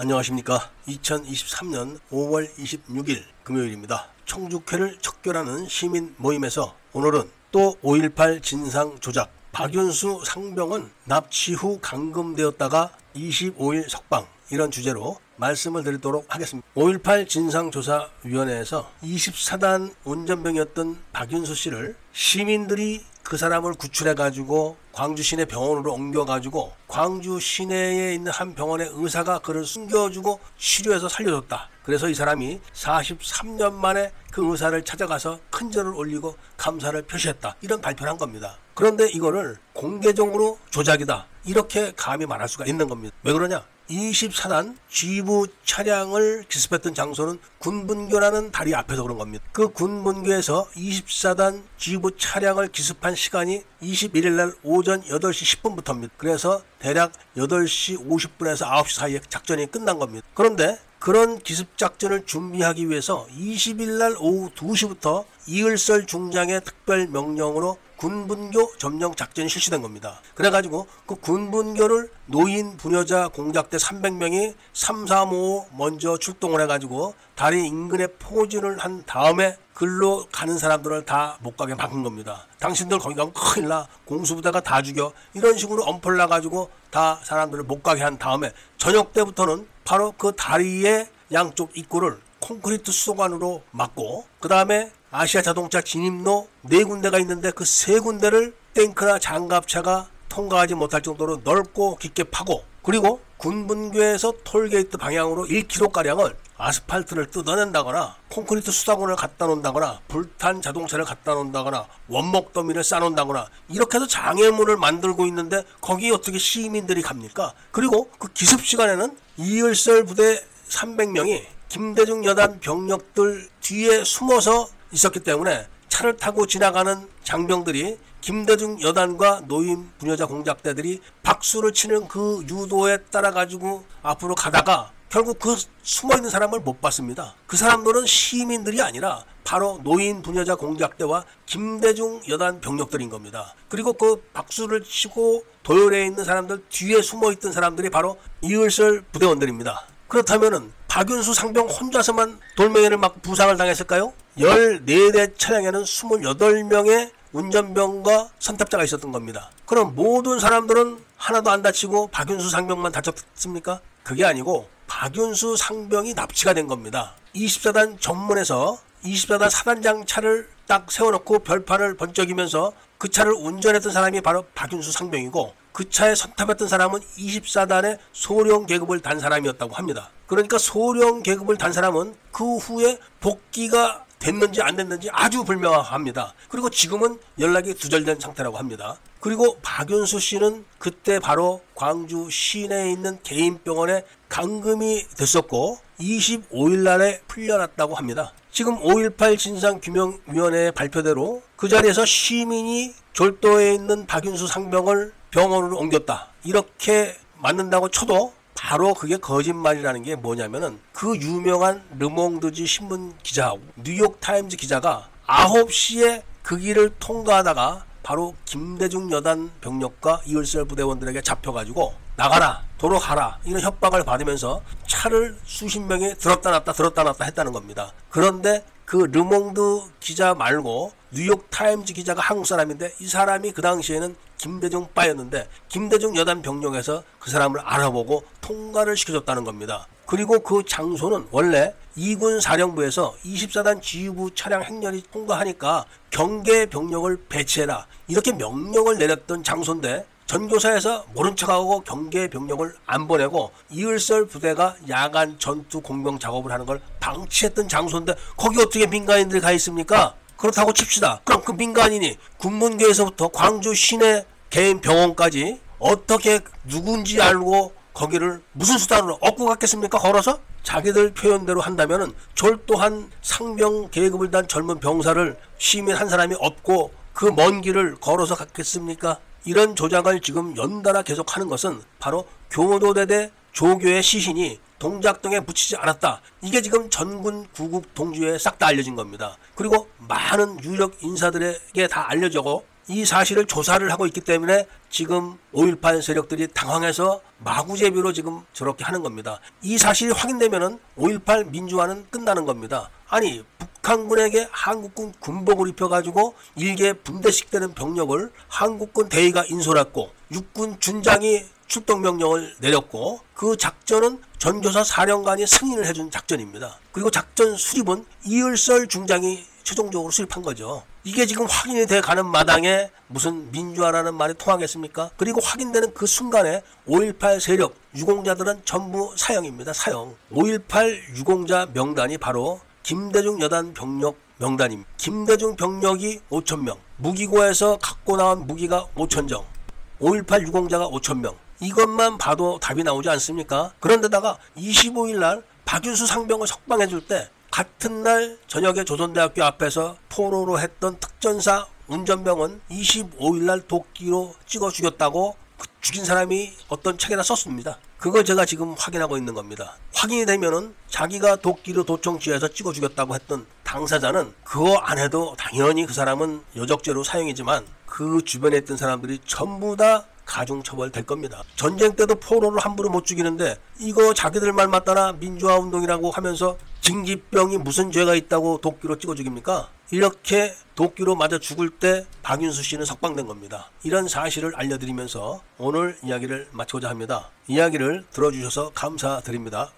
안녕하십니까. 2023년 5월 26일 금요일입니다. 청주회를 척결하는 시민 모임에서 오늘은 또 5.18 진상 조작 박윤수 상병은 납치 후 감금되었다가 25일 석방 이런 주제로 말씀을 드리도록 하겠습니다. 5.18 진상조사위원회에서 24단 운전병이었던 박윤수 씨를 시민들이 그 사람을 구출해 가지고 광주 시내 병원으로 옮겨 가지고 광주 시내에 있는 한 병원의 의사가 그를 숨겨주고 치료해서 살려줬다. 그래서 이 사람이 43년 만에 그 의사를 찾아가서 큰 절을 올리고 감사를 표시했다. 이런 발표를 한 겁니다. 그런데 이거를 공개적으로 조작이다. 이렇게 감히 말할 수가 있는 겁니다. 왜 그러냐? 24단 G부 차량을 기습했던 장소는 군분교라는 다리 앞에서 그런 겁니다. 그 군분교에서 24단 G부 차량을 기습한 시간이 21일 날 오전 8시 10분부터입니다. 그래서 대략 8시 50분에서 9시 사이에 작전이 끝난 겁니다. 그런데 그런 기습작전을 준비하기 위해서 20일 날 오후 2시부터 이을설 중장의 특별 명령으로 군분교 점령 작전이 실시된 겁니다. 그래가지고 그 군분교를 노인 부녀자 공작대 300명이 3, 3, 5 먼저 출동을 해가지고 다리 인근에 포진을 한 다음에 글로 가는 사람들을 다 못 가게 막은 겁니다. 당신들 거기 가면 큰일 나. 공수부대가 다 죽여. 이런 식으로 엄포를 놔가지고 다 사람들을 못 가게 한 다음에 저녁 때부터는 바로 그 다리의 양쪽 입구를 콘크리트 수도관으로 막고 그 다음에 아시아 자동차 진입로 네 군데가 있는데 그 세 군데를 탱크나 장갑차가 통과하지 못할 정도로 넓고 깊게 파고 그리고 군분교에서 톨게이트 방향으로 1km가량을 아스팔트를 뜯어낸다거나 콘크리트 수도관을 갖다 놓는다거나 불탄 자동차를 갖다 놓는다거나 원목 더미를 쌓아놓는다거나 이렇게 해서 장애물을 만들고 있는데 거기 어떻게 시민들이 갑니까? 그리고 그 기습 시간에는 이을설 부대 300명이 김대중 여단 병력들 뒤에 숨어서 있었기 때문에 차를 타고 지나가는 장병들이 김대중 여단과 노인 부녀자 공작대들이 박수를 치는 그 유도에 따라 가지고 앞으로 가다가 결국 그 숨어 있는 사람을 못 봤습니다. 그 사람들은 시민들이 아니라 바로 노인 부녀자 공작대와 김대중 여단 병력들인 겁니다. 그리고 그 박수를 치고 도열에 있는 사람들 뒤에 숨어 있던 사람들이 바로 이을설 부대원들입니다. 그렇다면은 박윤수 상병 혼자서만 돌멩이를 막 부상을 당했을까요? 14대 차량에는 28명의 운전병과 선탑자가 있었던 겁니다. 그럼 모든 사람들은 하나도 안 다치고 박윤수 상병만 다쳤습니까? 그게 아니고 박윤수 상병이 납치가 된 겁니다. 24단 전문에서 24단 사단장 차를 딱 세워놓고 별판을 번쩍이면서 그 차를 운전했던 사람이 바로 박윤수 상병이고 그 차에 선탑했던 사람은 24단의 소령 계급을 단 사람이었다고 합니다. 그러니까 소령 계급을 단 사람은 그 후에 복귀가 됐는지 안 됐는지 아주 불명합니다. 그리고 지금은 연락이 두절된 상태라고 합니다. 그리고 박윤수 씨는 그때 바로 광주 시내에 있는 개인 병원에 감금이 됐었고 25일 날에 풀려났다고 합니다. 지금 5.18 진상규명위원회 발표대로 그 자리에서 시민이 졸도해 있는 박윤수 상병을 병원으로 옮겼다. 이렇게 맞는다고 쳐도 바로 그게 거짓말이라는 게 뭐냐면은 그 유명한 르몽드지 신문 기자, 뉴욕 타임즈 기자가 9시에 그 길을 통과하다가 바로 김대중 여단 병력과 이을설 부대원들에게 잡혀가지고 나가라 도로 가라 이런 협박을 받으면서 차를 수십 명이 들었다 놨다 들었다 놨다 했다는 겁니다. 그런데 그 르몽드 기자 말고 뉴욕 타임즈 기자가 한국 사람인데 이 사람이 그 당시에는 김대중 빠였는데 김대중 여단 병력에서 그 사람을 알아보고 통과를 시켜줬다는 겁니다. 그리고 그 장소는 원래 2군 사령부에서 20사단 지휘부 차량 행렬이 통과하니까 경계 병력을 배치해라 이렇게 명령을 내렸던 장소인데 전교사에서 모른 척하고 경계 병력을 안 보내고 이을설 부대가 야간 전투 공병 작업을 하는 걸 방치했던 장소인데 거기 어떻게 민간인들이 가 있습니까? 그렇다고 칩시다. 그럼 그 민간인이 군분교에서부터 광주 시내 개인 병원까지 어떻게 누군지 알고 거기를 무슨 수단으로 업고 갔겠습니까? 걸어서? 자기들 표현대로 한다면은 졸도한 상병 계급을 단 젊은 병사를 시민 한 사람이 업고 그 먼 길을 걸어서 갔겠습니까? 이런 조작을 지금 연달아 계속하는 것은 바로 교도대대 조교의 시신이 동작동에 묻히지 않았다. 이게 지금 전군 구국 동주에 싹 다 알려진 겁니다. 그리고 많은 유력 인사들에게 다 알려져고 이 사실을 조사를 하고 있기 때문에 지금 5.18 세력들이 당황해서 마구제비로 지금 저렇게 하는 겁니다. 이 사실이 확인되면은 5.18 민주화는 끝나는 겁니다. 아니 북한군에게 한국군 군복을 입혀가지고 일개 분대식 되는 병력을 한국군 대위가 인솔했고 육군 준장이 출동 명령을 내렸고 그 작전은 전교사 사령관이 승인을 해준 작전입니다. 그리고 작전 수립은 이을설 중장이 최종적으로 수립한 거죠. 이게 지금 확인이 돼 가는 마당에 무슨 민주화라는 말이 통하겠습니까? 그리고 확인되는 그 순간에 5.18 세력 유공자들은 전부 사형입니다. 사형. 5.18 유공자 명단이 바로 김대중 여단 병력 명단입니다. 김대중 병력이 5천명, 무기고에서 갖고 나온 무기가 5천정, 5.18 유공자가 5천명. 이것만 봐도 답이 나오지 않습니까? 그런데다가 25일 날 박윤수 상병을 석방해 줄 때 같은 날 저녁에 조선대학교 앞에서 포로로 했던 특전사 운전병은 25일 날 도끼로 찍어 죽였다고 그 죽인 사람이 어떤 책에다 썼습니다. 그걸 제가 지금 확인하고 있는 겁니다. 확인이 되면은 자기가 도끼로 도청지에서 찍어 죽였다고 했던 당사자는 그거 안 해도 당연히 그 사람은 여적죄로 사형이지만 그 주변에 있던 사람들이 전부 다 가중처벌 될 겁니다. 전쟁 때도 포로를 함부로 못 죽이는데 이거 자기들 말 맞다나 민주화 운동이라고 하면서 징집병이 무슨 죄가 있다고 도끼로 찍어 죽입니까? 이렇게 도끼로 맞아 죽을 때 박윤수 씨는 석방된 겁니다. 이런 사실을 알려드리면서 오늘 이야기를 마치고자 합니다. 이야기를 들어주셔서 감사드립니다.